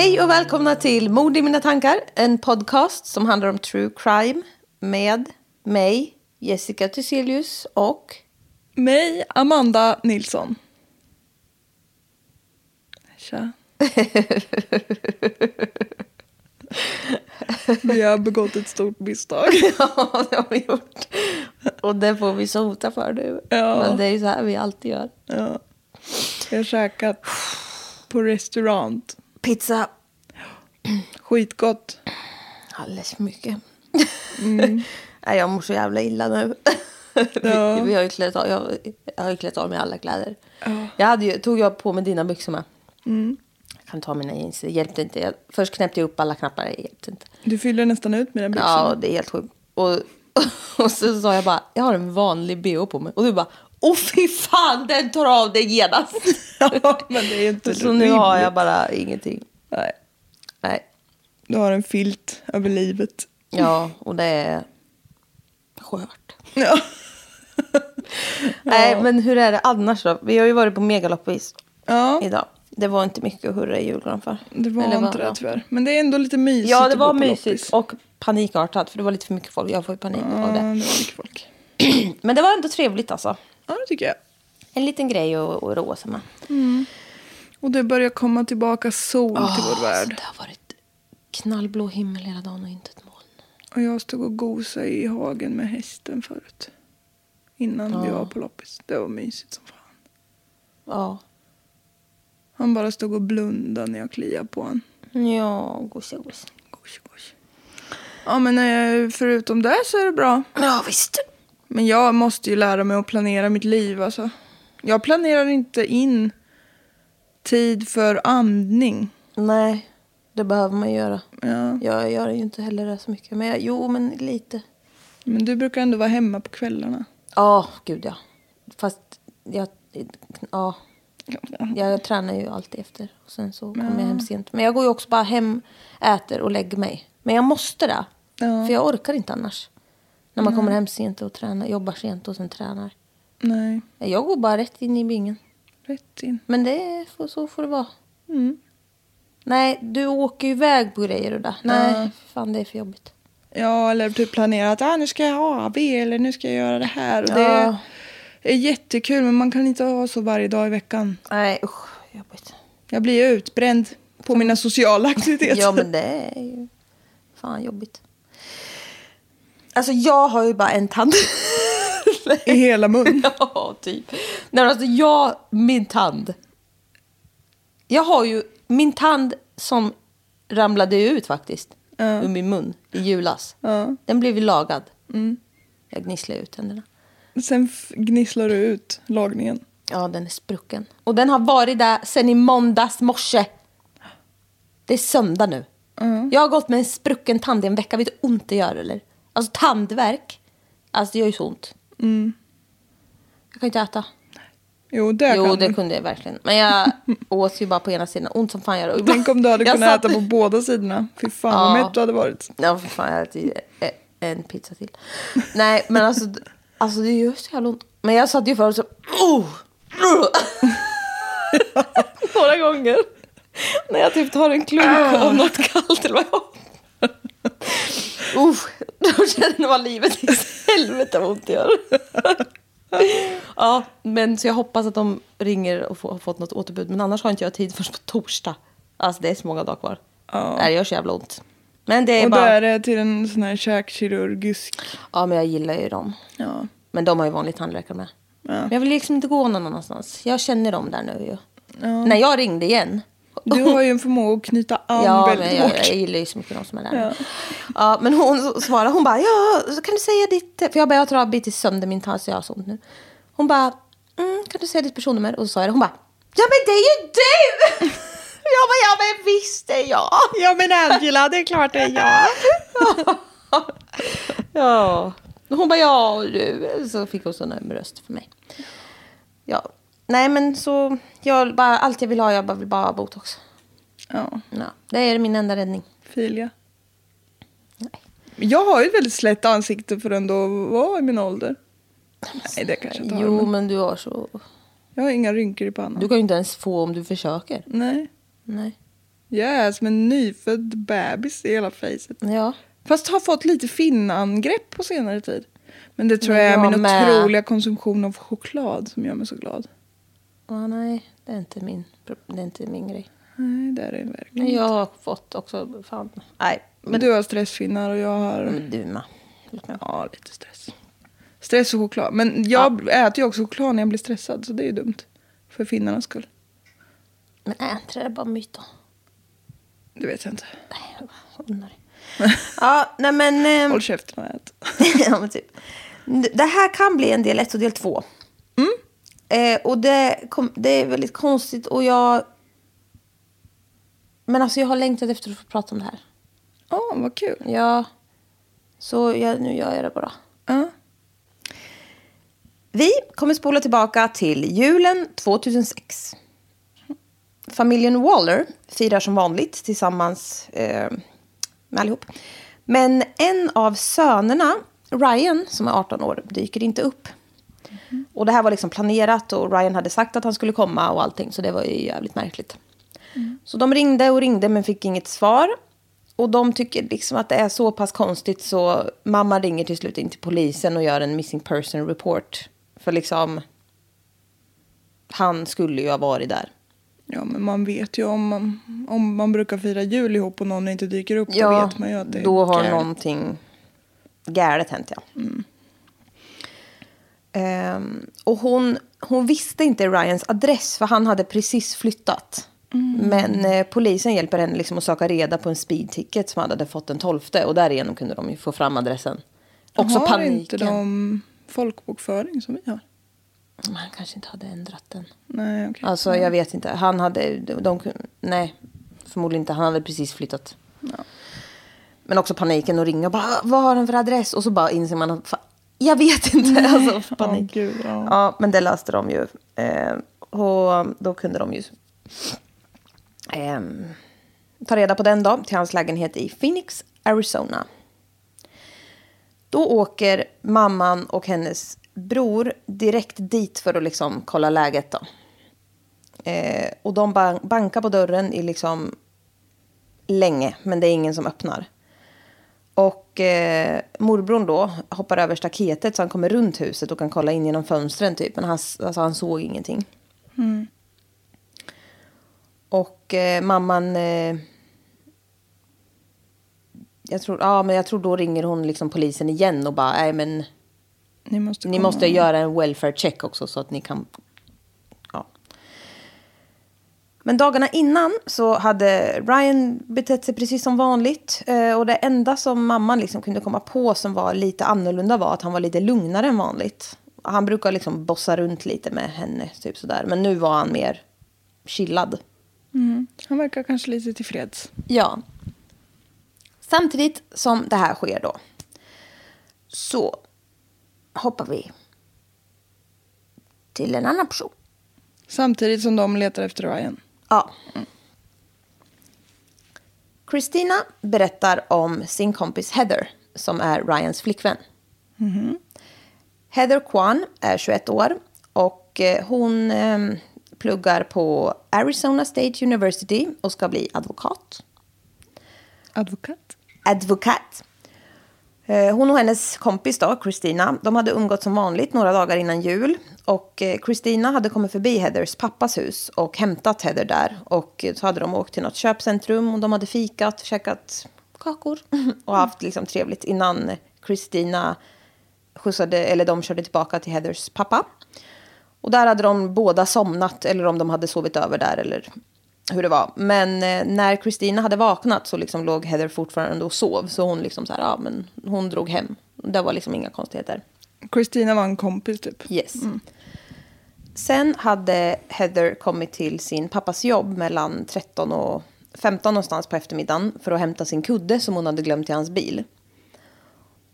Hej och välkomna till Mord i mina tankar. En podcast som handlar om true crime med mig, Jessica Thyselius och... Mig, Amanda Nilsson. Tja. Vi har begått ett stort misstag. Ja, det har vi gjort. Och det får vi sota för nu. Ja. Men det är ju så här vi alltid gör. Ja. Jag har käkat på restaurang. Pizza. Skitgott. Alldeles för mycket. Nej, jag mår så jävla illa nu. Ja. vi, har ju klätt av, jag, jag har ju klätt av mig alla kläder. Jag hade ju, tog jag på mig dina byxor med. Jag kan ta mina jeans, det hjälpte inte. Jag, först knäppte jag upp alla knappar, det hjälpte inte. Du fyller nästan ut mina byxor. Ja, det är helt sjukt. Och, och så sa jag bara, jag har en vanlig bh på mig. Och du bara, åh fy fan, den tar av dig genast. Ja, men det är inte så nu har jag bara ingenting. Nej, Nej. du har en filt över livet. Ja, och det är skört. Ja. Nej, men hur är det annars då? Vi har ju varit på megaloppis ja, idag. Det var inte mycket att hurra i julgran för. det var Eller inte det tyvärr. Men det är ändå lite mysigt Ja, det var mysigt och panikartat. För det var lite för mycket folk. Jag får ju panik Ja, av det det. var mycket folk. Men det var ändå trevligt alltså. Ja, det tycker jag. En liten grej att, att roa sig med. Och det börjar komma tillbaka sol till vår värld. det har varit knallblå himmel hela dagen och inte ett moln. Och jag stod och gosade i hagen med hästen förut. Innan vi var på loppis. Det var mysigt som fan. Ja. Han bara stod och blundade när jag kliade på honom. Ja, gosig, gosig. Gosh, gosh. Ja, men eh, förutom det så är det bra. Ja, visst. Men jag måste ju lära mig att planera mitt liv. Alltså. Jag planerar inte in tid för andning. Nej, det behöver man göra. Ja. Jag gör ju inte heller det så mycket. Men jag, jo, men lite. Men du brukar ändå vara hemma på kvällarna. Ja, gud ja. Fast jag, ja, jag tränar ju alltid efter. Och sen så kommer jag hem sent. Men jag går ju också bara hem, äter och lägger mig. Men jag måste det. Ja. För jag orkar inte annars. När man kommer hem sent och tränar, jobbar sent och sen tränar. Nej, Jag går bara rätt in i bingen. rätt in. Men det får, så får det vara. Mm. Nej, du åker ju iväg på grejer och där. Nej, fan det är för jobbigt. Ja, eller typ planera att ah, nu ska jag ha AV eller nu ska jag göra det här. Och det Ja. är jättekul, men man kan inte ha så varje dag i veckan. Nej, usch, jobbigt. Jag blir utbränd på mina sociala aktiviteter. Ja, men det är ju fan jobbigt. Alltså jag har ju bara en tand. I hela mun. ja, typ. Nej, alltså jag, min tand. Jag har ju min tand som ramlade ut faktiskt. Ur min mun i julas. Ja. Den blev ju lagad. Jag gnisslade ut tänderna. Sen gnisslar du ut lagningen. Ja, den är sprucken. Och den har varit där sen i måndags morse. Det är söndag nu. Jag har gått med en sprucken tand i en vecka. Vet du hur ont det gör eller? Alltså tandvärk. Alltså det gör ju så ont. Jag kan inte äta. Jo, det jo, kan det du. kunde jag verkligen. Men jag åt ju bara på ena sidan. Ont som fan gör det. Tänk om du hade Jag kunnat satt- äta på båda sidorna. Fy fan vad Ja. mätt du hade varit. Ja, för fan, jag hade ätit e- en pizza till. Nej, men alltså, alltså det gör så jävla ont. Men jag satt ju förut så... Oh! Några gånger. När jag typ tar en klunk av något kallt eller vad Uff, då känner vad livet är helvete vad ont det gör. ja, men så jag hoppas att de ringer och får, har fått något återbud. Men annars har inte jag tid först på torsdag. Alltså det är så många dagar kvar. Ja. Nej, Det gör så jävla ont. Men det är Och då bara... är det till en sån här käkkirurgisk. Ja, men jag gillar ju dem. Ja. Men de har ju vanlig tandläkare med. Ja. Men jag vill liksom inte gå någon annanstans. Jag känner dem där nu ju. När jag ringde igen. Du har ju en förmåga att knyta an Ja, väldigt men jag, hårt. jag gillar ju så mycket de som är där. Ja. men hon svarade, hon bara, ja, så kan du säga ditt... För jag bara, jag tror jag har bitit sönder min tand så jag har så ont nu. Hon bara, mm, kan du säga ditt personnummer? Och så sa jag det. Hon bara, ja men det är ju du! jag bara, ja men visst det är jag. Ja men Angela, det är klart det är jag. Ja. Hon bara, ja du. Så fick hon sån röst för mig. Ja. Nej men så, jag bara, allt jag vill ha, jag bara vill bara ha botox. Ja, Ja, det är min enda räddning. Filia. Nej. Jag har ju ett väldigt slätt ansikte för ändå att vara i min ålder. Nej, det kanske jag inte har. Jo, men du har så... Jag har inga rynkor i pannan. Du kan ju inte ens få om du försöker. Nej. Nej. Jag är som en nyfödd bebis i hela fejset. Ja. Fast har fått lite finnangrepp på senare tid. Men det tror Men jag är jag min med. otroliga konsumtion av choklad som gör mig så glad. Ja. Nej, det är inte min, det är inte min grej. Nej, det är det verkligen. Men jag har fått också... Fan. Nej, Men du har stressfinnar och jag har Men du med. Ja, lite stress. Stress och choklad. Men jag äter ju också choklad när jag blir stressad så det är ju dumt. För finnarnas skull. Men är inte det bara myt då? Det vet jag inte. Nej, jag undrar. ja, nej men... ehm, Håll käften och ät. ja, men typ. Det här kan bli en del ett och del två. Eh, och det, kom, det är väldigt konstigt och jag... Men alltså jag har längtat efter att få prata om det här. Ja, vad kul. Ja. Så jag, nu gör jag det bara. Ja. Vi kommer spola tillbaka till julen 2006. Familjen Waller firar som vanligt tillsammans eh, med allihop. Men en av sönerna, Ryan, som är 18 år, dyker inte upp. Och det här var liksom planerat och Ryan hade sagt att han skulle komma och allting. Så det var ju jävligt märkligt. Så de ringde och ringde men fick inget svar. Och de tycker liksom att det är så pass konstigt så mamma ringer till slut in till polisen och gör en missing person report. För liksom, han skulle ju ha varit där. ja, men man vet ju om man, om man brukar fira jul ihop och någon inte dyker upp. då vet man ju att det är då har galet. någonting galet hänt ja. Ehm, och hon, hon visste inte Ryans adress för han hade precis flyttat. Men eh, polisen hjälper henne liksom att söka reda på en speedticket som han hade fått den 12 och därigenom kunde de få fram adressen. Också har paniken. inte de folkbokföring som vi har? Han kanske inte hade ändrat den. Nej, okej. Alltså jag vet inte. Han hade, de, de, nej, förmodligen inte. Han hade precis flyttat. Men också paniken och ringa och bara, vad har han för adress? Och så bara inser man att, jag vet inte. Alltså panik. Åh, gud, ja. ja, men det löste de ju. Eh, och då kunde de ju ehm, ta reda på den då till hans lägenhet i Phoenix, Arizona. Då åker mamman och hennes bror direkt dit för att liksom kolla läget. Då. Eh, och de ban- bankar på dörren i liksom länge, men det är ingen som öppnar. Och eh, morbrorn då hoppar över staketet så han kommer runt huset och kan kolla in genom fönstren typ. Men han, alltså, han såg ingenting. Och eh, mamman... Eh, jag, tror, ja, men jag tror då ringer hon liksom polisen igen och bara, nej men Ni måste, ni måste göra en welfare check också så att ni kan... Men dagarna innan så hade Ryan betett sig precis som vanligt. Eh, Och det enda som mamman liksom kunde komma på som var lite annorlunda var att han var lite lugnare än vanligt. Han brukar liksom bossa runt lite med henne, typ sådär. Men nu var han mer chillad. Mm. Han verkar kanske lite tillfreds. Ja. Samtidigt som det här sker då så hoppar vi till en annan person. Samtidigt som de letar efter Ryan. Ja. Christina berättar om sin kompis Heather som är Ryans flickvän. Heather Kwan är 21 år och eh, hon eh, pluggar på Arizona State University och ska bli advokat. Advokat. Advokat. Eh, hon och hennes kompis då, Christina, de hade umgått som vanligt några dagar innan jul. Och eh, Christina hade kommit förbi Heathers pappas hus och hämtat Heather där. Och eh, så hade de åkt till något köpcentrum och de hade fikat, käkat kakor och haft liksom trevligt innan Christina skjutsade, eller de körde tillbaka till Heathers pappa. Och där hade de båda somnat, eller om de hade sovit över där, eller hur det var. Men eh, när Christina hade vaknat så liksom låg Heather fortfarande och sov. Så hon liksom så här, ja men hon drog hem. Det var liksom inga konstigheter. Kristina var en kompis typ. Yes. Sen hade Heather kommit till sin pappas jobb mellan 13 och 15 någonstans på eftermiddagen för att hämta sin kudde som hon hade glömt i hans bil.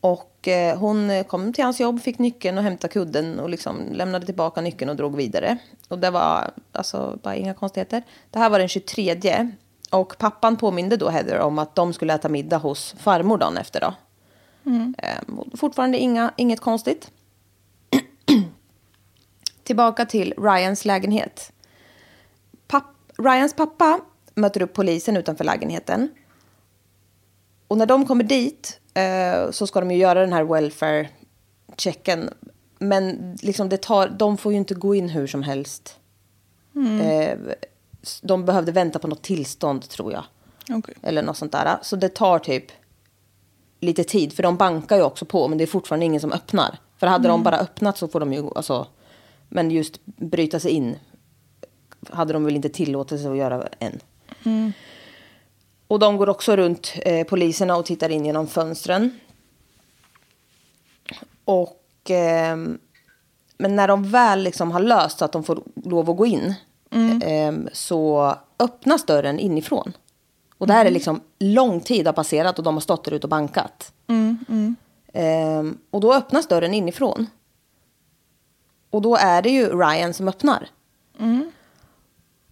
Och eh, hon kom till hans jobb, fick nyckeln och hämtade kudden och liksom lämnade tillbaka nyckeln och drog vidare. Och det var alltså bara inga konstigheter. Det här var den 23 och pappan påminde då Heather om att de skulle äta middag hos farmor dagen efter då. Eh, och fortfarande inga, inget konstigt. Tillbaka till Ryans lägenhet. Papp, Ryans pappa möter upp polisen utanför lägenheten. Och när de kommer dit eh, så ska de ju göra den här welfare-checken. Men liksom det tar, de får ju inte gå in hur som helst. Eh, de behövde vänta på något tillstånd tror jag. Okej. Eller något sånt där. Så det tar typ lite tid. För de bankar ju också på men det är fortfarande ingen som öppnar. För hade de bara öppnat så får de ju, alltså. Men just bryta sig in hade de väl inte tillåtelse att göra än. Och de går också runt eh, poliserna och tittar in genom fönstren. Och... ehm, men när de väl liksom har löst så att de får lov att gå in ehm, så öppnas dörren inifrån. Och det här är liksom lång tid har passerat och de har stått där ute och bankat. Ehm, och då öppnas dörren inifrån. Och då är det ju Ryan som öppnar.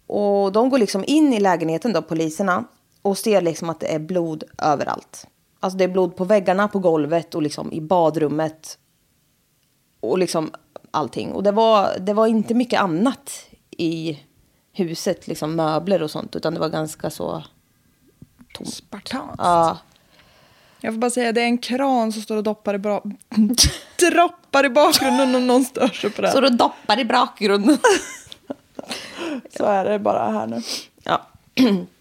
Och de går liksom in i lägenheten då, poliserna. Och ser liksom att det är blod överallt. Alltså det är blod på väggarna, på golvet och liksom i badrummet. Och liksom allting. Och det var, det var inte mycket annat i huset, liksom möbler och sånt. Utan det var ganska så tomt. Spartanskt. Ja, Jag får bara säga, det är en kran som står och doppar i, bra... droppar i bakgrunden om någon stör sig på det. så då doppar i bakgrunden. Så är det bara här nu. Ja.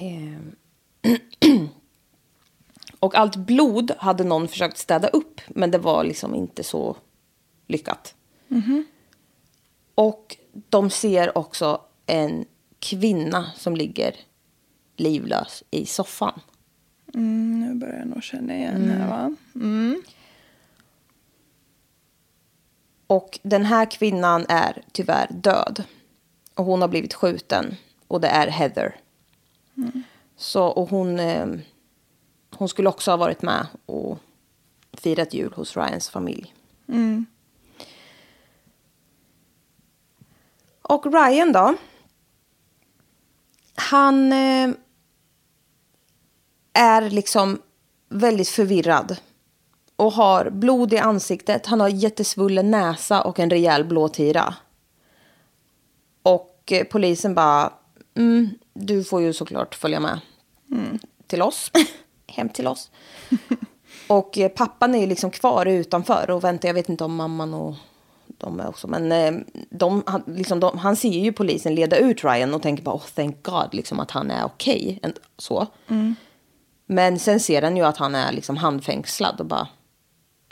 Ehm. Och allt blod hade någon försökt städa upp, men det var liksom inte så lyckat. Och de ser också en kvinna som ligger livlös i soffan. Mm, nu börjar jag nog känna igen här va? Och den här kvinnan är tyvärr död. Och hon har blivit skjuten. Och det är Heather. Så, och hon, eh, hon skulle också ha varit med och firat jul hos Ryans familj. Och Ryan då. Han eh, är liksom väldigt förvirrad. Och har blod i ansiktet. Han har jättesvullen näsa och en rejäl blå tira. Och eh, polisen bara, mm, du får ju såklart följa med till oss. Hem till oss. och eh, pappan är ju liksom kvar utanför och väntar. Jag vet inte om mamman och de är också. Men eh, de, han, liksom, de, han ser ju polisen leda ut Ryan och tänker bara, oh thank God, liksom att han är okej. Okay. Så. Men sen ser han ju att han är liksom handfängslad och bara,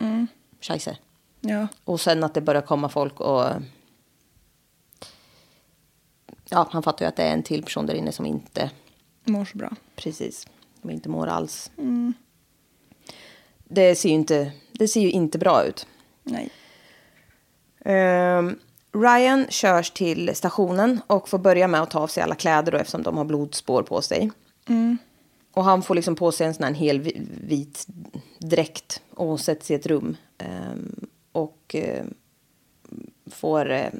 mm. scheisse. Ja. Och sen att det börjar komma folk och... Ja, han fattar ju att det är en till person där inne som inte... Mår så bra. Precis. Som inte mår alls. Det, ser ju inte, det ser ju inte bra ut. Nej. Ehm, Ryan körs till stationen och får börja med att ta av sig alla kläder då, eftersom de har blodspår på sig. Och han får liksom på sig en sån här hel vi- vit dräkt och sätts i ett rum. Ehm, och eh, får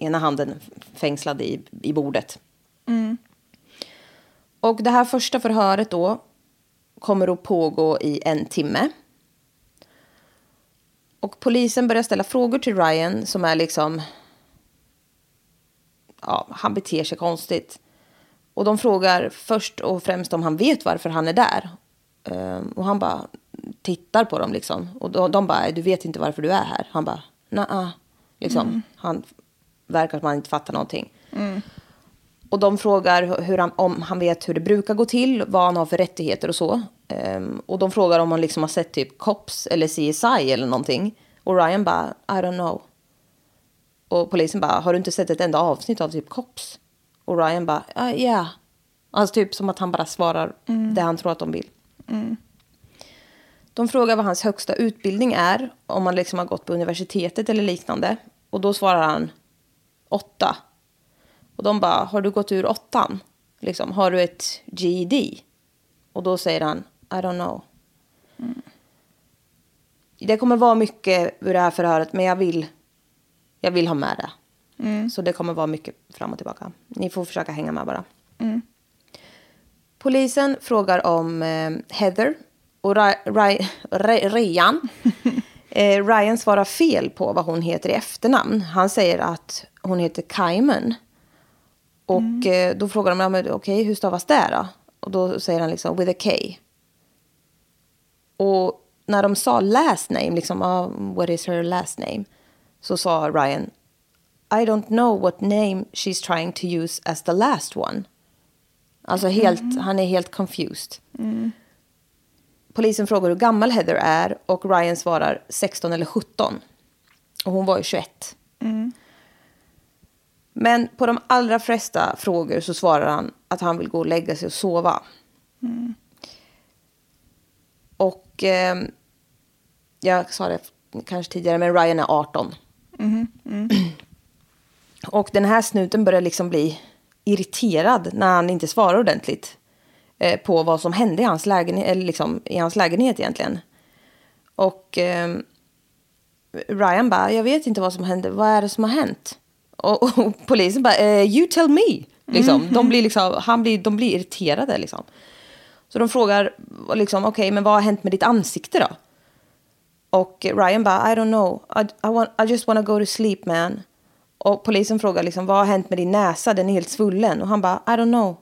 ena handen fängslad i, i bordet. Och det här första förhöret då kommer att pågå i en timme. Och polisen börjar ställa frågor till Ryan som är liksom... Ja, han beter sig konstigt. Och de frågar först och främst om han vet varför han är där. Ehm, och han bara tittar på dem liksom. Och de, de bara, du vet inte varför du är här. Han bara, nej Liksom. Han verkar att man inte fattar någonting. Och de frågar hur han, om han vet hur det brukar gå till, vad han har för rättigheter och så. Ehm, och de frågar om han liksom har sett typ Cops eller CSI eller någonting. Och Ryan bara, I don't know. Och polisen bara, har du inte sett ett enda avsnitt av typ Cops? Och Ryan bara, ja. Uh, yeah. Alltså typ som att han bara svarar det han tror att de vill. De frågar vad hans högsta utbildning är, om han liksom har gått på universitetet eller liknande. Och då svarar han åtta. Och de bara, har du gått ur åttan? Liksom, har du ett GED? Och då säger han, I don't know. Det kommer vara mycket ur det här förhöret, men jag vill, jag vill ha med det. Så det kommer vara mycket fram och tillbaka. Ni får försöka hänga med bara. Polisen frågar om eh, Heather och Ra- Ra- Ra- Ryan. eh, Ryan svarar fel på vad hon heter i efternamn. Han säger att hon heter Kaiman. Och eh, då frågar de, okej, hur stavas det då? Och då säger han liksom, with a K. Och när de sa last name, liksom, ah, what is her last name? Så sa Ryan, I don't know what name she's trying to use as the last one. Alltså helt, han är helt confused. Polisen frågar hur gammal Heather är och Ryan svarar 16 eller 17. Och hon var ju 21. Men på de allra flesta frågor så svarar han att han vill gå och lägga sig och sova. Och eh, jag sa det kanske tidigare, men Ryan är 18. Och den här snuten börjar liksom bli irriterad när han inte svarar ordentligt eh, på vad som hände i hans lägenhet, eller liksom, i hans lägenhet egentligen. Och eh, Ryan bara, jag vet inte vad som hände, vad är det som har hänt? Och, och polisen bara, eh, you tell me. Liksom. De, blir liksom, han blir, de blir irriterade liksom. Så de frågar, liksom, okej, men vad har hänt med ditt ansikte då? Och Ryan bara, I don't know. I, I, want, I just wanna go to sleep man. Och polisen frågar liksom, vad har hänt med din näsa? Den är helt svullen. Och han bara, I don't know.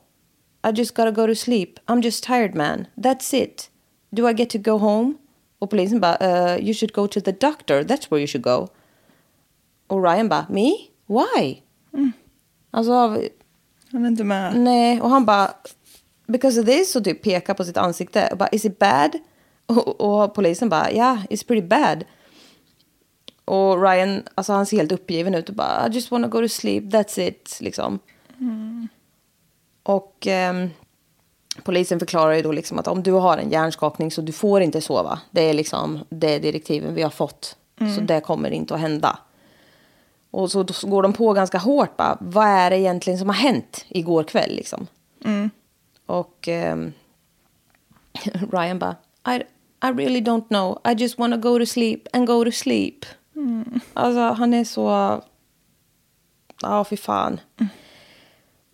I just gotta go to sleep. I'm just tired man. That's it. Do I get to go home? Och polisen bara, uh, you should go to the doctor. That's where you should go. Och Ryan bara, me? Why? Alltså, Han är inte med. Nej, och han bara, because of this, och typ pekar på sitt ansikte. Och bara, is it bad? Och, och polisen bara, yeah, it's pretty bad. Och Ryan, alltså han ser helt uppgiven ut och bara, I just wanna go to sleep, that's it, liksom. Och ehm, polisen förklarar ju då liksom att om du har en hjärnskakning så du får inte sova. Det är liksom det direktiven vi har fått. Så det kommer inte att hända. Och så, så går de på ganska hårt bara, vad är det egentligen som har hänt igår kväll liksom? Och ehm, Ryan bara, I, I really don't know. I just wanna go to sleep and go to sleep. Alltså han är så, ja fy fan.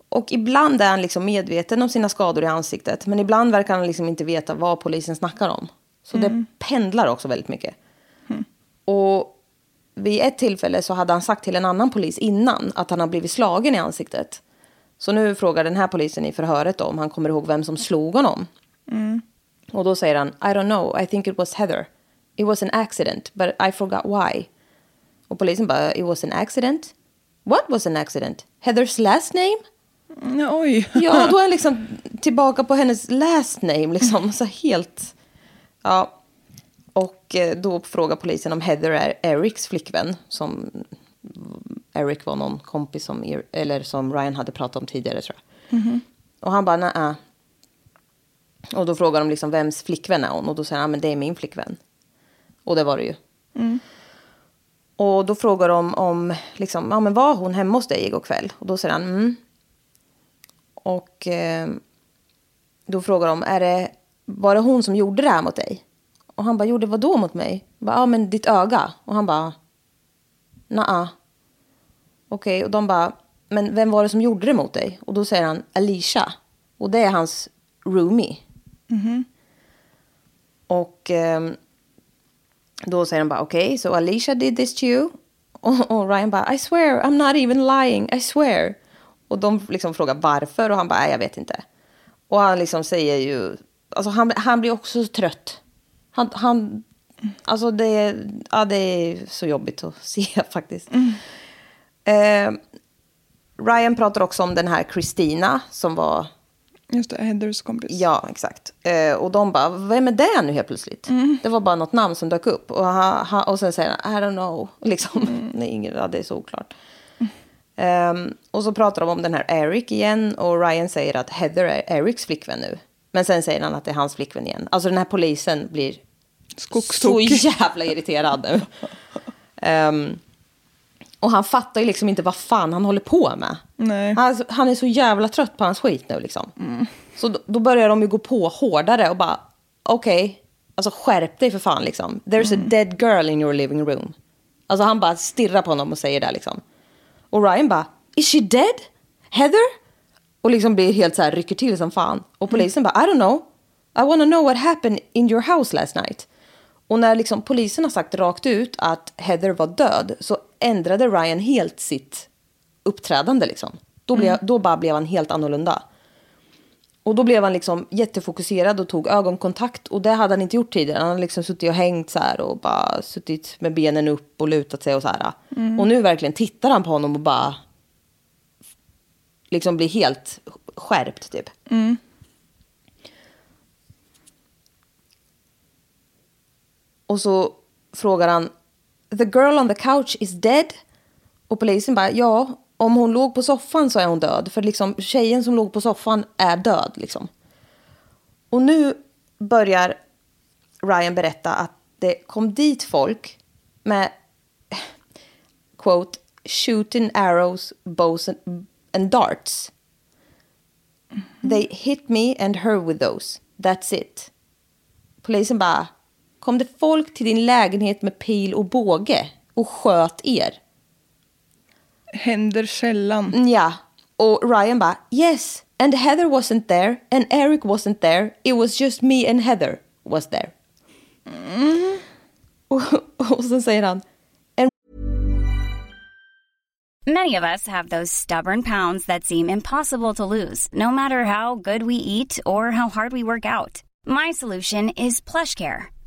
Och ibland är han liksom medveten om sina skador i ansiktet. Men ibland verkar han liksom inte veta vad polisen snackar om. Så det pendlar också väldigt mycket. Och vid ett tillfälle så hade han sagt till en annan polis innan att han har blivit slagen i ansiktet. Så nu frågar den här polisen i förhöret om han kommer ihåg vem som slog honom. Och då säger han, I don't know, I think it was Heather. It was an accident, but I forgot why. Och polisen bara, it was an accident? What was an accident? Heathers last name? Mm, Oj. Ja, då är han liksom tillbaka på hennes last name. Liksom. Så helt... Ja. Och eh, då frågar polisen om Heather är Erics flickvän. Som Eric var någon kompis som, Er- eller som Ryan hade pratat om tidigare tror jag. Och han bara, nej. Och då frågar de liksom vems flickvän är hon? Och då säger han, men det är min flickvän. Och det var det ju. Och då frågar de om, liksom, ja men var hon hemma hos dig igår kväll? Och då säger han, mm. Och eh, då frågar de, är det, var det hon som gjorde det här mot dig? Och han bara, gjorde vad då mot mig? Ja men ditt öga. Och han bara, nej, okej. Och de bara, men vem var det som gjorde det mot dig? Och då säger han Alicia. Och det är hans roomie. Och ehm, då säger han bara, okej, okay, so Alicia did this to you? Och, och Ryan bara, I swear, I'm not even lying, I swear. Och de liksom frågar varför och han bara, "Nej, jag vet inte. Och han liksom säger ju, alltså han, han blir också så trött. Han, han alltså det, ja, det är så jobbigt att se faktiskt. Eh, Ryan pratar också om den här Christina som var Just det, Heathers kompis. Ja, exakt. Eh, och de bara, vem är det nu helt plötsligt? Det var bara något namn som dök upp. Och, ha, ha, och sen säger han, I don't know. Liksom. det, är ingen, ja, det är så oklart. Ehm, och så pratar de om den här Eric igen. Och Ryan säger att Heather är Erics flickvän nu. Men sen säger han att det är hans flickvän igen. Alltså den här polisen blir så jävla irriterad nu. Ehm, och han fattar ju liksom inte vad fan han håller på med. Nej. Han, han är så jävla trött på hans skit nu liksom. Så då, då börjar de ju gå på hårdare och bara, okej, alltså skärp dig för fan liksom. There's a dead girl in your living room. Alltså han bara stirrar på honom och säger det liksom. Och Ryan bara, is she dead? Heather? Och liksom blir helt så här, rycker till som fan. Och polisen bara, I don't know. I wanna know what happened in your house last night. Och när liksom polisen har sagt rakt ut att Heather var död så ändrade Ryan helt sitt uppträdande. Liksom. Då, blev, då bara blev han helt annorlunda. Och då blev han liksom jättefokuserad och tog ögonkontakt. Och det hade han inte gjort tidigare. Han hade liksom suttit och hängt så här och bara suttit med benen upp och lutat sig och så här. Och nu verkligen tittar han på honom och bara liksom blir helt skärpt typ. Och så frågar han, the girl on the couch is dead? Och polisen bara, ja, om hon låg på soffan så är hon död. För liksom tjejen som låg på soffan är död liksom. Och nu börjar Ryan berätta att det kom dit folk med, quote, shooting arrows, bows and, and darts. They hit me and her with those. That's it. Polisen bara, kom det folk till din lägenhet med pil och båge och sköt er? Händer sällan. Mm, Ja. Och Ryan bara, yes, and Heather wasn't there, and Eric wasn't there, it was just me and Heather was there. Och, och sen säger han, Many of us have those stubborn pounds that seem impossible to lose, no matter how good we eat or how hard we work out. My solution is PlushCare.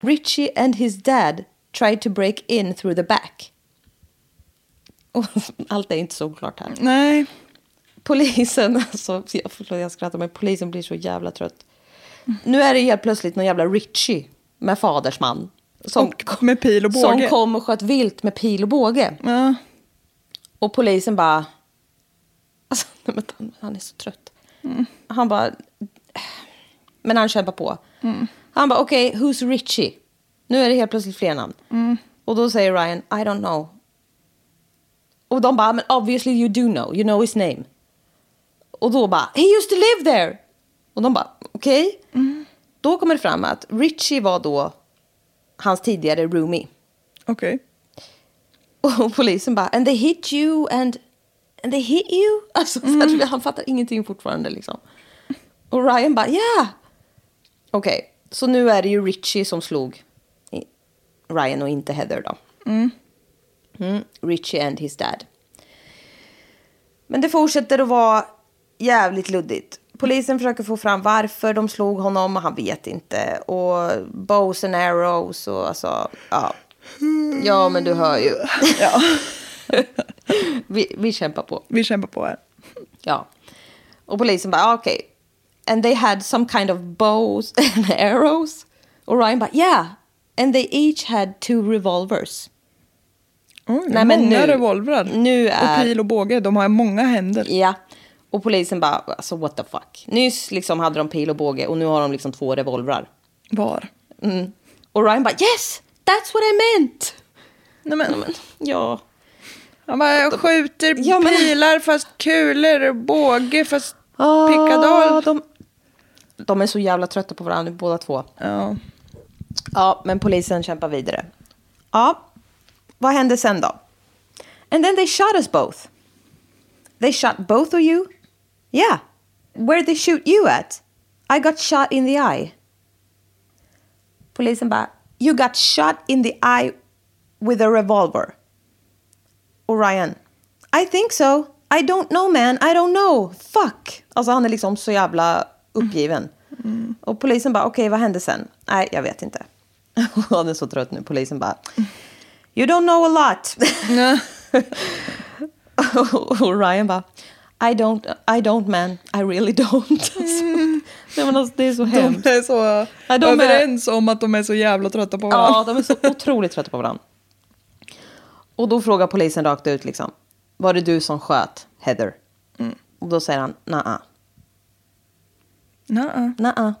Richie and his dad tried to break in through the back. Och allt är inte så klart här. Nej. Polisen, alltså, jag, förlåt, jag skrattar, men polisen blir så jävla trött. Nu är det helt plötsligt någon jävla Richie med fadersman. Som, Och med pil och båge. Som kom och sköt vilt med pil och båge. Ja. Och polisen bara... Alltså, han, han är så trött. Han bara... Men han kämpar på. Han bara, okej, who's Richie? Nu är det helt plötsligt fler namn. Och då säger Ryan, I don't know. Och de bara, men obviously you do know. You know his name. Och då bara, he used to live there. Och de bara, okej. Då kommer det fram att Richie var då hans tidigare roomie. Okej. Och polisen bara, and they hit you and, and they hit you? Alltså, så här, han fattar ingenting fortfarande liksom. Och Ryan bara, ja. Yeah. Okej, så nu är det ju Richie som slog Ryan och inte Heather då. Mm, Richie and his dad. Men det fortsätter att vara jävligt luddigt. polisen försöker få fram varför de slog honom och han vet inte. Och bows and arrows och alltså, ja. Ja, men du hör ju. Ja, Vi, vi kämpar på. vi kämpar på här. Ja. Och polisen bara, ah, okej. And they had some kind of bows and arrows. Ryan bara, yeah. And they each had two revolvers. Oj, Nej, men många nu- revolvrar. nu är- Och pil och båge, de har många händer. Ja. Och polisen bara, alltså what the fuck. Nyss liksom hade de pil och båge och nu har de liksom två revolvrar. Var? Mm. Och Ryan bara, yes, that's what I meant. Nej, men, Men, ja. han bara, jag skjuter Ja, men- pilar fast kulor och båge fast Ah, pickadol. De, de är så jävla trötta på varandra båda två. Ja. Ja, men polisen kämpar vidare. Ja, vad hände sen då? And then they shot us both. They shot both of you? Yeah. Where they shoot you at? I got shot in the eye. Polisen bara, you got shot in the eye with a revolver. Och Ryan, I think so. I don't know man, I don't know. Fuck. Alltså han är liksom så jävla uppgiven. Och polisen bara, okej vad hände sen? Nej, jag vet inte. han är så trött nu. Polisen bara, you don't know a lot. och Ryan bara, I don't, I don't man, I really don't. Alltså, nej, men alltså, det är så hemskt. De är så Ja, de är- överens om att de är så jävla trötta på varandra. Ja, de är så otroligt trötta på varandra. Och då frågar polisen rakt ut liksom. Var det du som sköt Heather? Och då säger han, naa, Nja. naa.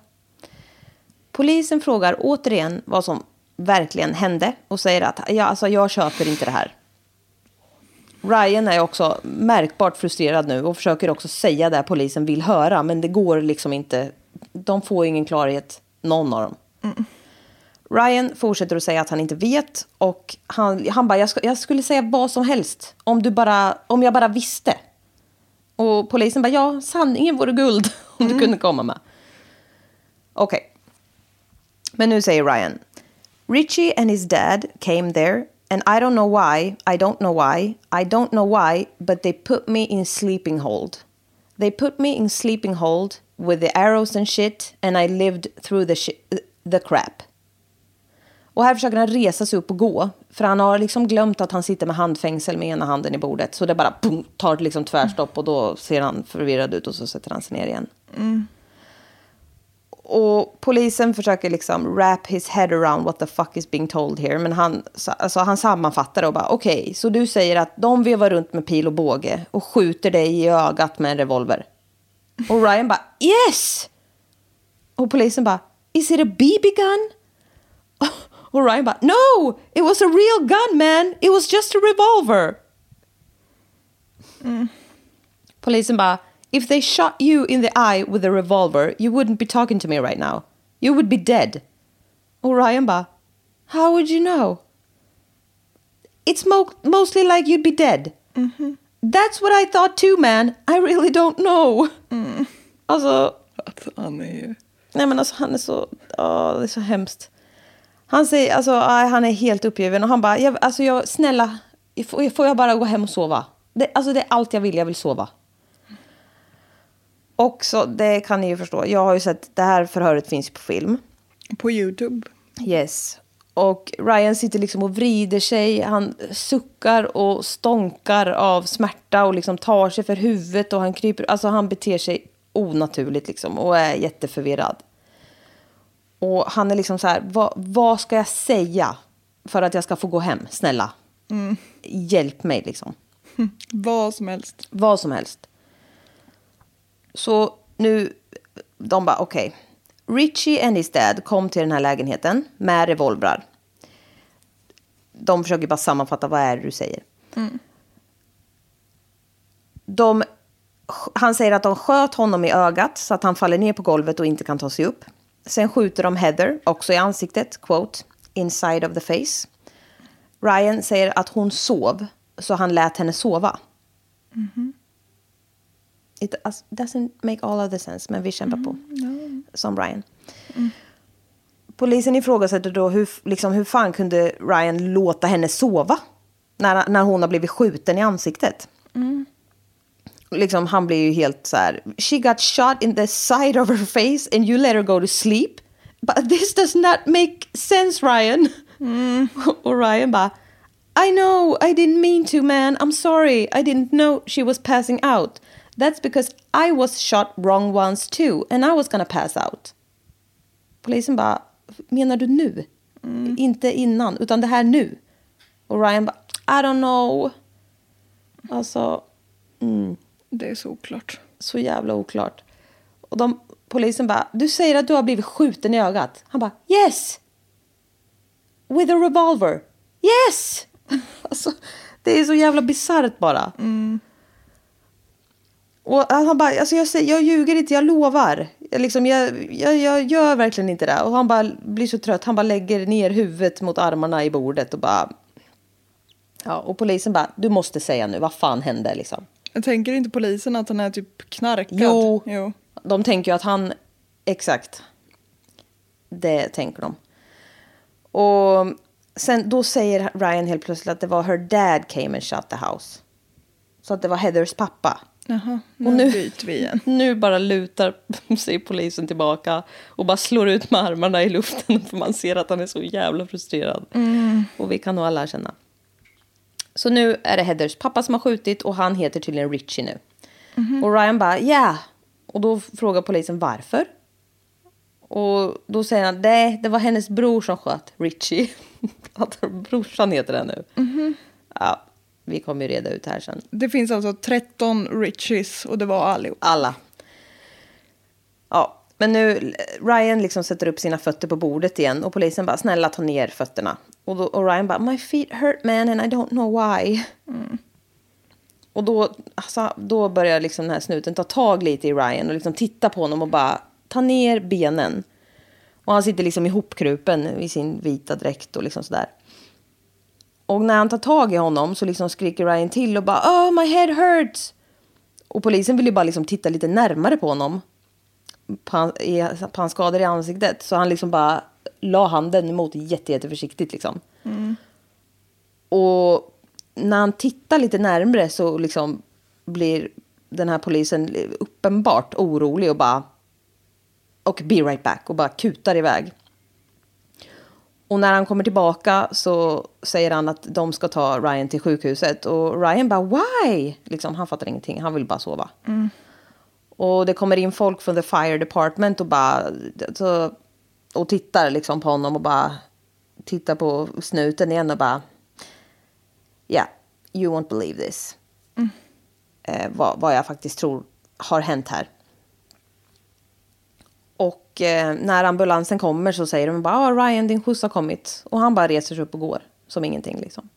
Polisen frågar återigen vad som verkligen hände och säger att ja, alltså, jag köper inte det här. Ryan är också märkbart frustrerad nu och försöker också säga det polisen vill höra. Men det går liksom inte. De får ingen klarhet, någon av dem. Ryan fortsätter att säga att han inte vet. Och han, han bara, jag, ska, jag skulle säga vad som helst. Om, du bara, om jag bara visste. Och polisen bara, ja, sanningen vore guld. Om du kunde komma med. Okej. Men nu säger Ryan. Richie and his dad came there and I don't know why, I don't know why, I don't know why, but they put me in sleeping hold. They put me in sleeping hold with the arrows and shit and I lived through the, shi- the crap. Och här försöker han resa sig upp och gå. För han har liksom glömt att han sitter med handfängsel med ena handen i bordet. Så det bara pum, tar liksom tvärstopp och då ser han förvirrad ut och så sätter han sig ner igen. Och polisen försöker liksom wrap his head around what the fuck is being told here. Men han, alltså han sammanfattar och bara okej, så du säger att de vevar runt med pil och båge och skjuter dig i ögat med en revolver. Och Ryan bara yes! Och polisen bara is it a BB gun? Och Ryan bara no! It was a real gun man! It was just a revolver! Polisen bara If they shot you in the eye with a revolver you wouldn't be talking to me right now. You would be dead. Och Ryan bara How would you know? It's mo- mostly like you'd be dead. That's what I thought too man. I really don't know. Alltså Att han är ju... Nej men alltså han är så, åh, det är så hemskt. Han säger, alltså aj, han är helt uppgiven och han bara, jag, alltså jag, snälla, får jag bara gå hem och sova? Det, alltså det är allt jag vill, jag vill sova. Och så, det kan ni ju förstå, jag har ju sett, det här förhöret finns på film. På Youtube. Yes. Och Ryan sitter liksom och vrider sig, han suckar och stånkar av smärta och liksom tar sig för huvudet och han kryper, alltså han beter sig onaturligt liksom och är jätteförvirrad. Och han är liksom så här, vad, vad ska jag säga för att jag ska få gå hem, snälla? Hjälp mig liksom. Vad som helst. Vad som helst. Så nu, de bara okej. Richie and his dad kom till den här lägenheten med revolvrar. De försöker bara sammanfatta vad är det du säger. De, han säger att de sköt honom i ögat så att han faller ner på golvet och inte kan ta sig upp. Sen skjuter de Heather, också i ansiktet, quote, inside of the face. Ryan säger att hon sov, så han lät henne sova. It does- doesn't make all of the sense, men vi kämpar på. Som Ryan. Polisen ifrågasätter då hur, liksom, hur fan kunde Ryan låta henne sova? När, när hon har blivit skjuten i ansiktet. liksom, han blir ju helt så här. She got shot in the side of her face and you let her go to sleep. But this does not make sense Ryan. Och Ryan bara. I know, I didn't mean to man. I'm sorry. I didn't know she was passing out. That's because I was shot wrong once too and I was gonna pass out. Polisen bara, menar du nu? Inte innan, utan det här nu. Och Ryan bara, I don't know. Alltså, Det är så oklart. så jävla oklart. Och de, polisen bara, du säger att du har blivit skjuten i ögat. Han bara, yes! With a revolver. Yes! alltså, det är så jävla bisarrt bara. Och han bara, alltså jag, säger, jag ljuger inte, jag lovar. Jag, liksom, jag, jag, jag gör verkligen inte det. Och han bara blir så trött, han bara lägger ner huvudet mot armarna i bordet och bara... Ja, och polisen bara, du måste säga nu, vad fan hände liksom? Jag tänker inte polisen att han är typ knarkad? Jo. jo. De tänker ju att han... Exakt. Det tänker de. Och sen då säger Ryan helt plötsligt att det var her dad came and shut the house. Så att det var Heathers pappa. Jaha, nu, Och nu- byter vi igen. Nu bara lutar sig polisen tillbaka och bara slår ut med armarna i luften för man ser att han är så jävla frustrerad. Och vi kan nog alla känna. Så nu är det Heathers pappa som har skjutit och han heter tydligen Richie nu. Och Ryan bara, ja. Och då frågar polisen varför. Och då säger han, nej, det var hennes bror som sköt Richie. Brorsan heter det nu. Ja, vi kommer ju reda ut här sen. Det finns alltså 13 Richies och det var allihop. Alla. Ja, men nu Ryan liksom sätter upp sina fötter på bordet igen och polisen bara snälla ta ner fötterna. Och, då, och Ryan bara my feet hurt man and I don't know why. Och då, alltså, då börjar liksom den här snuten ta tag lite i Ryan och liksom titta på honom och bara ta ner benen. Och han sitter liksom ihopkrupen i sin vita dräkt och liksom sådär. Och när han tar tag i honom så liksom skriker Ryan till och bara oh my head hurts. Och polisen vill ju bara liksom titta lite närmare på honom. På, han, i, på hans skador i ansiktet. Så han liksom bara la handen emot jätte, jätteförsiktigt liksom. Och när han tittar lite närmre så liksom blir den här polisen uppenbart orolig och bara och be right back och bara kutar iväg. Och när han kommer tillbaka så säger han att de ska ta Ryan till sjukhuset. Och Ryan bara why? Liksom, han fattar ingenting, han vill bara sova. Och det kommer in folk från the fire department och bara så, och tittar liksom på honom och bara tittar på snuten igen och bara yeah, you won't believe this. Eh, vad, vad jag faktiskt tror har hänt här. Och eh, när ambulansen kommer så säger de bara ah, Ryan din skjuts har kommit. Och han bara reser sig upp och går som ingenting liksom.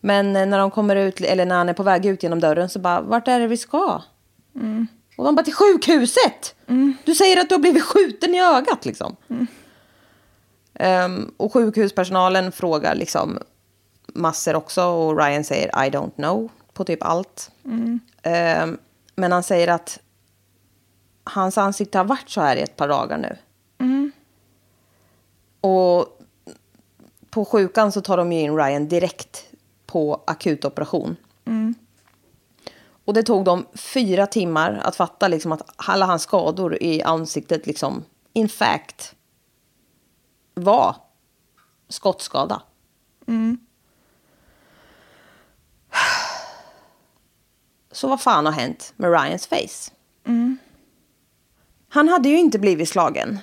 Men eh, när de kommer ut, eller när han är på väg ut genom dörren så bara vart är det vi ska? Och de bara till sjukhuset! Du säger att du har blivit skjuten i ögat liksom. Ehm, och sjukhuspersonalen frågar liksom massor också och Ryan säger I don't know på typ allt. Ehm, men han säger att hans ansikte har varit så här i ett par dagar nu. Och på sjukan så tar de ju in Ryan direkt på akutoperation. Och det tog dem fyra timmar att fatta liksom att alla hans skador i ansiktet liksom in fact var skottskada. Så vad fan har hänt med Ryans face? Han hade ju inte blivit slagen.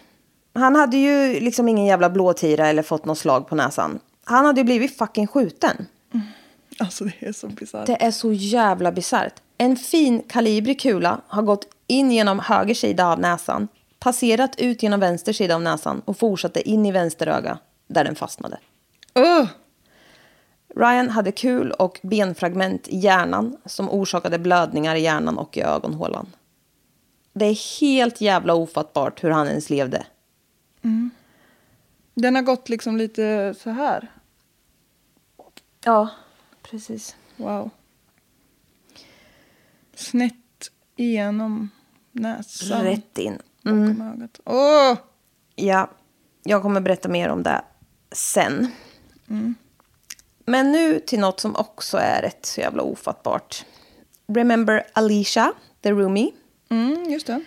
Han hade ju liksom ingen jävla blåtira eller fått något slag på näsan. Han hade ju blivit fucking skjuten. Alltså det är så bisarrt. Det är så jävla bisarrt. En fin kalibrig kula har gått in genom höger sida av näsan, passerat ut genom vänster sida av näsan och fortsatte in i vänster öga där den fastnade. Ugh! Ryan hade kul och benfragment i hjärnan som orsakade blödningar i hjärnan och i ögonhålan. Det är helt jävla ofattbart hur han ens levde. Den har gått liksom lite så här. Ja, precis. Wow. Snett igenom näsan. Rätt in. Bakom ögat. Åh! Ja, jag kommer berätta mer om det sen. Men nu till något som också är rätt så jävla ofattbart. remember Alicia, the roomie? Mm, just det.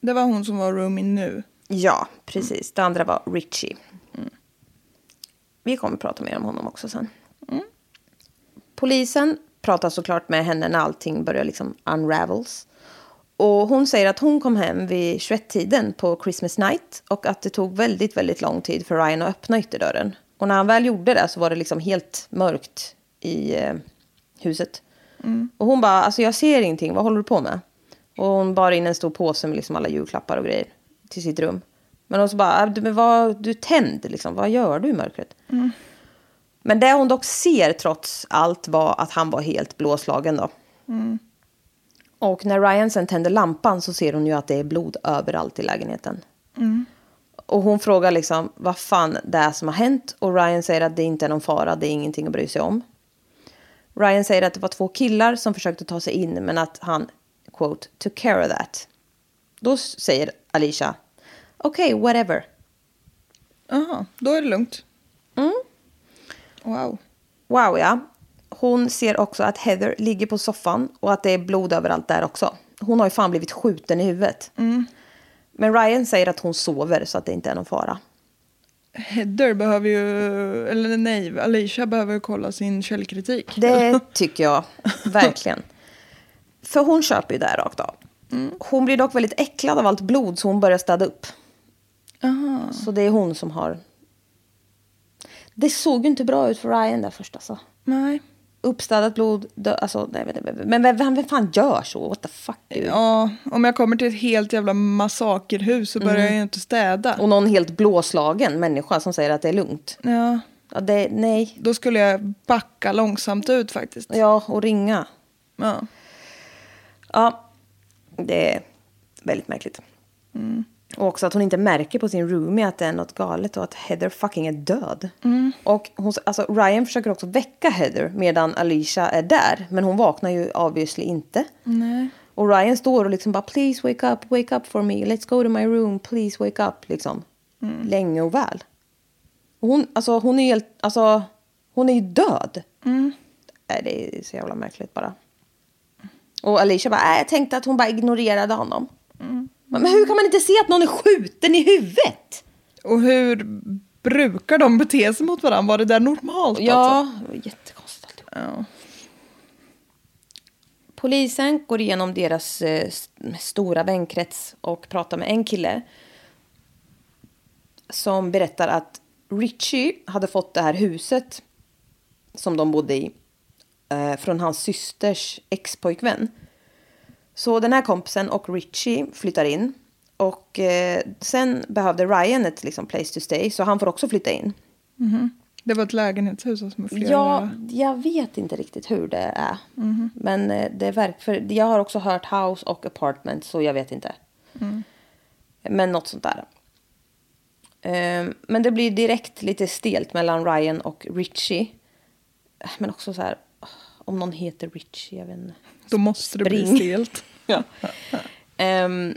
Det var hon som var roomie nu. Ja, precis. Det andra var Richie. Vi kommer prata mer om honom också sen. Polisen pratar såklart med henne när allting börjar liksom unravels. Och hon säger att hon kom hem vid 21-tiden på Christmas night och att det tog väldigt, väldigt lång tid för Ryan att öppna ytterdörren. Och när han väl gjorde det så var det liksom helt mörkt i eh, huset. Och hon bara, alltså jag ser ingenting, vad håller du på med? Och hon bar in en stor påse med liksom alla julklappar och grejer till sitt rum. Men hon så bara, "Du, men vad, du tänd liksom, vad gör du i mörkret? Men det hon dock ser trots allt var att han var helt blåslagen då. Och när Ryan sen tänder lampan så ser hon ju att det är blod överallt i lägenheten. Och hon frågar liksom vad fan det är som har hänt. Och Ryan säger att det inte är någon fara, det är ingenting att bry sig om. Ryan säger att det var två killar som försökte ta sig in men att han, quote, took care of that. Då säger Alicia, okej, whatever. Jaha, då är det lugnt. Wow. Wow, ja. Hon ser också att Heather ligger på soffan och att det är blod överallt där också. Hon har ju fan blivit skjuten i huvudet. Men Ryan säger att hon sover så att det inte är någon fara. Heather behöver ju, eller nej, Alicia behöver kolla sin källkritik. Det tycker jag verkligen. För hon köper ju det här rakt av. Hon blir dock väldigt äcklad av allt blod så hon börjar städa upp. Så det är hon som har... Det såg ju inte bra ut för Ryan där först alltså. Nej. Uppstädat blod, dö, alltså, nej, men, men, men vem, vem fan gör så? What the fuck? dude? Ja, om jag kommer till ett helt jävla massakerhus så börjar jag ju inte städa. Och någon helt blåslagen människa som säger att det är lugnt. Ja, Ja, det, nej. då skulle jag backa långsamt ut faktiskt. Ja, och ringa. Ja. Ja, det är väldigt märkligt. Och också att hon inte märker på sin roomie att det är något galet och att Heather fucking är död. Och hon, alltså, Ryan försöker också väcka Heather medan Alicia är där. Men hon vaknar ju obviously inte. Och Ryan står och liksom bara please wake up, wake up for me, let's go to my room, please wake up. Liksom. Länge och väl. Och hon, alltså, hon är ju helt, alltså, hon är ju död. Nej, det är så jävla märkligt bara. Och Alicia bara, äh, jag tänkte att hon bara ignorerade honom. Men hur kan man inte se att någon är skjuten i huvudet? Och hur brukar de bete sig mot varandra? Var det där normalt alltså? Ja, det var jättekonstigt. Ja. Polisen går igenom deras eh, stora vänkrets och pratar med en kille. Som berättar att Richie hade fått det här huset som de bodde i eh, från hans systers expojkvän. Så den här kompisen och Richie flyttar in. Och eh, sen behövde Ryan ett liksom, place to stay, så han får också flytta in. Det var ett lägenhetshus alltså med flera... Ja, jag vet inte riktigt hur det är. Men eh, det verkar... För jag har också hört house och apartment, så jag vet inte. Men något sånt där. Ehm, Men det blir direkt lite stelt mellan Ryan och Richie. Men också så här... Om någon heter Richie, jag vet inte. Då måste det bli Spring. stelt. Ja. Ehm,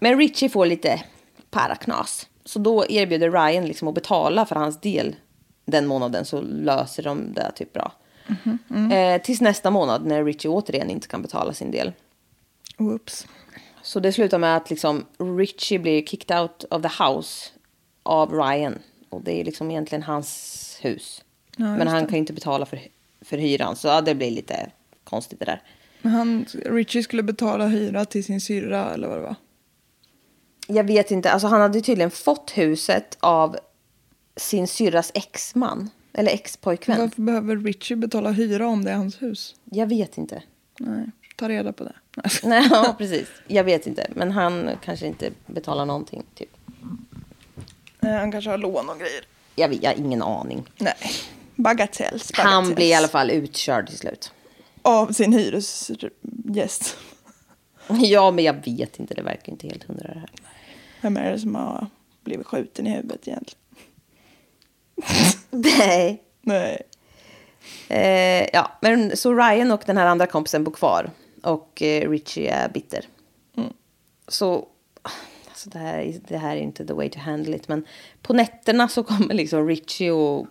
men Richie får lite paraknas. Så då erbjuder Ryan liksom att betala för hans del den månaden så löser de det typ bra. Eh, tills nästa månad när Richie återigen inte kan betala sin del. Oops. Så det slutar med att liksom Richie blir kicked out of the house av Ryan. Och det är liksom egentligen hans hus. Men han kan ju inte betala för, för hyran. Så ja, det blir lite konstigt det där. Men han, Richie skulle betala hyra till sin syrra eller vad det var. Jag vet inte. Alltså han hade tydligen fått huset av sin syrras exman. Eller expojkvän. Varför behöver Richie betala hyra om det är hans hus? Jag vet inte. Nej, ta reda på det. Nej. Nej, ja, precis. Jag vet inte. Men han kanske inte betalar någonting. Typ. Eh, Han kanske har lån och grejer. Jag, vet, jag har ingen aning. Nej, bagatells. Han bagatells. blir i alla fall utkörd till slut. Av sin hyresgäst. Ja, men jag vet inte. Det verkar inte helt hundra det här. Vem är det som har blivit skjuten i huvudet egentligen? Nej. Nej. Eh, ja, men så Ryan och den här andra kompisen bor kvar. Och eh, Richie är bitter. Så alltså det, här, är- det här är inte the way to handle it. Men på nätterna så kommer liksom Richie och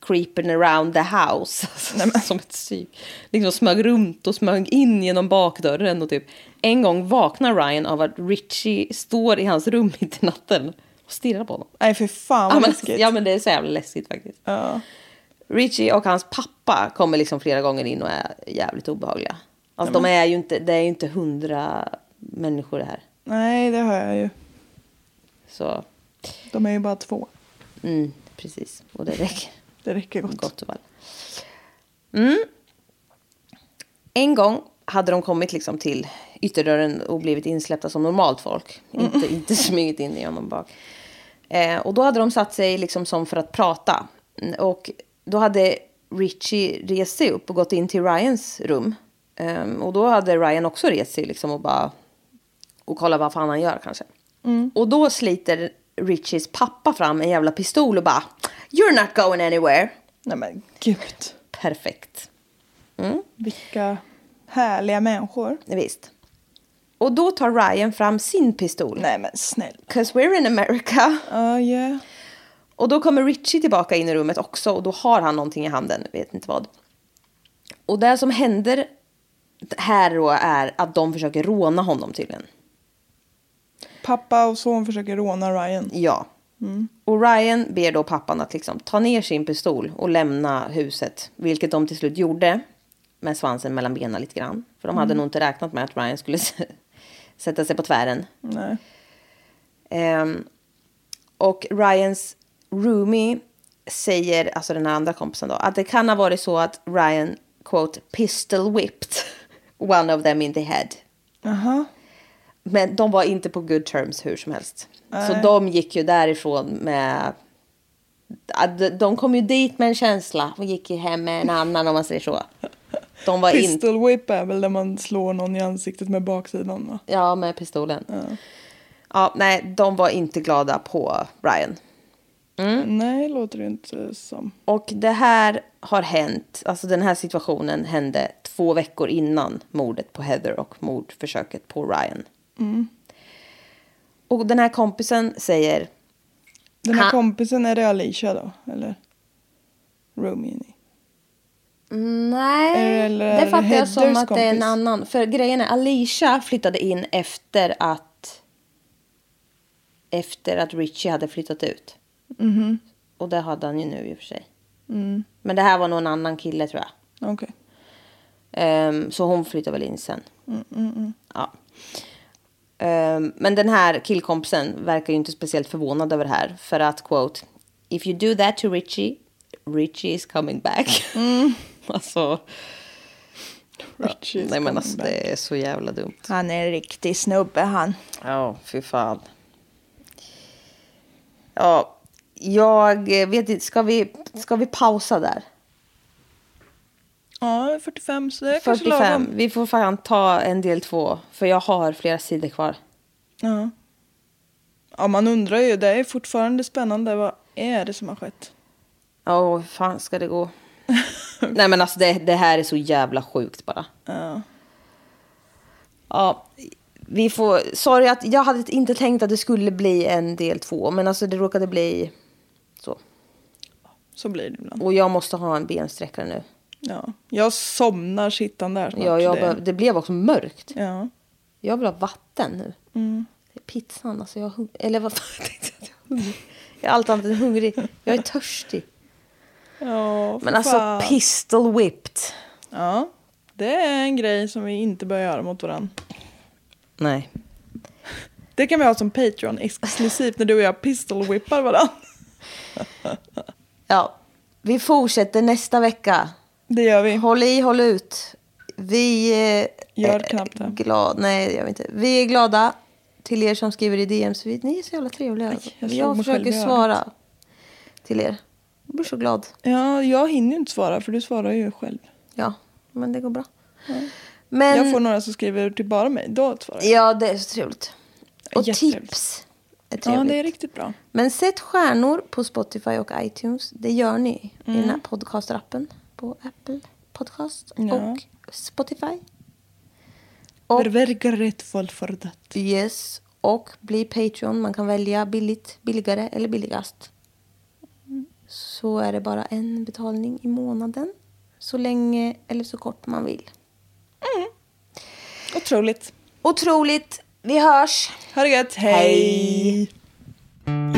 creeping around the house. Alltså, som ett psyk. Liksom smög runt och smög in genom bakdörren. Och typ. En gång vaknar Ryan av att Richie står i hans rum mitt i natten och stirrar på honom. Nej, för fan Ja vad men, läskigt. ja men det är så jävla läskigt faktiskt. Ja. Richie och hans pappa kommer liksom flera gånger in och är jävligt obehagliga. Alltså de är ju inte, det är ju inte hundra människor det här. Nej, det hör jag ju. Så, De är ju bara två. mm, precis. Och det räcker Det räcker gott. gott och väl. Mm. En gång hade de kommit liksom till ytterdörren och blivit insläppta som normalt folk. Inte, inte smugit in genom bak. Eh, och då hade de satt sig liksom som för att prata. Mm, Och då hade Richie rest sig upp och gått in till Ryans rum. Ehm, och då hade Ryan också rest sig liksom och bara... Och kolla vad fan han gör kanske. Och då sliter Richies pappa fram en jävla pistol och bara... You're not going anywhere. Nej men gud. Perfekt. Vilka härliga människor. Visst. Och då tar Ryan fram sin pistol. Nej men snälla. 'Cause we're in America. Ja, ja. Och då kommer Richie tillbaka in i rummet också och då har han någonting i handen, vet inte vad. Och det som händer här då är att de försöker råna honom tydligen. Pappa och son försöker råna Ryan. Ja. Och Ryan ber då pappan att liksom ta ner sin pistol och lämna huset. Vilket de till slut gjorde. Med svansen mellan benen lite grann. För de hade nog inte räknat med att Ryan skulle sätta sig på tvären. Nej. Ehm, och Ryans roomie säger, alltså den här andra kompisen då, att det kan ha varit så att Ryan, quote, pistol whipped one of them in the head. Jaha. Men de var inte på good terms hur som helst. Så de gick ju därifrån med... de- kom ju dit med en känsla och gick ju hem med en annan om man säger så. De var. Pistol whip är väl där man slår någon i ansiktet med baksidan va? Ja, med pistolen. Ja. nej, de var inte glada på Ryan. Mm. Nej, låter det inte som. Och det här har hänt, alltså den här situationen hände två veckor innan mordet på Heather och mordförsöket på Ryan. Och den här kompisen säger, Den här Ha. kompisen, är det Alicia då? Eller? Romini? nej, Eller det fattar jag som att det är en kompis. annan. För grejen är, Alicia flyttade in efter att, efter att Richie hade flyttat ut. Mhm. Och det hade han ju nu i och för sig. Mm. Men det här var någon annan kille tror jag. Okej. Ehm, så hon flyttar väl in sen. Mm, Ja. Ehm, men den här killkompisen verkar ju inte speciellt förvånad över det här. För att quote, if you do that to Richie, Richie is coming back. alltså, Richie is nej men alltså back. det är så jävla dumt. Han är en riktig snubbe han. Ja, fy fan. Ja, jag vet inte, ska vi, ska vi pausa där? Ja, 45 så det är kanske 45. lagom. Vi får fan ta en del två. För jag har flera sidor kvar. Ja. ja, man undrar ju. Det är fortfarande spännande. Vad är det som har skett? Ja, hur fan ska det gå? Nej men alltså det, det här är så jävla sjukt bara. Ja. Ja, vi får... Sorry att jag hade inte tänkt att det skulle bli en del två. Men alltså det råkade bli så. Så blir det ibland. Och jag måste ha en bensträckare nu. Ja. Jag somnar sittande här snart. Ja, jag det... det... det blev också mörkt. ja. Jag vill ha vatten nu. Mm. Det är pizzan, alltså jag är hungrig. Eller vad fan tänkte jag jag är hungrig. Jag är allt annat än hungrig. Jag är törstig. Ja, Men alltså fan. pistol whipped. Ja, det är en grej som vi inte bör göra mot varandra. Nej. Det kan vi ha som Patreon exklusivt när du och jag pistol whippar varandra. Ja, vi fortsätter nästa vecka. Det gör vi. Håll i, håll ut. Vi eh, Gör är knappt det. glad, nej det gör vi inte. Vi är glada till er som skriver i DMs. Ni är så jävla trevliga. jag jag mig försöker i svara till er. Jag blir så glad. Ja, jag hinner ju inte svara för du svarar ju själv. Ja, men det går bra. Men, Jag får några som skriver till bara mig. Då svarar jag. Ja, det är så trevligt. Och tips är Ja, trevligt. det är riktigt bra. Men sätt stjärnor på Spotify och iTunes. Det gör ni i Mm. den här podcastrappen på Apple Podcast Ja. och Spotify. Och, Verkar rätt folk för det. yes, och bli Patreon. Man kan välja billigt, billigare eller billigast. så är det bara en betalning i månaden. Så länge eller så kort man vill. Otroligt. Otroligt. Vi hörs. Ha det gött. Hej. Imagine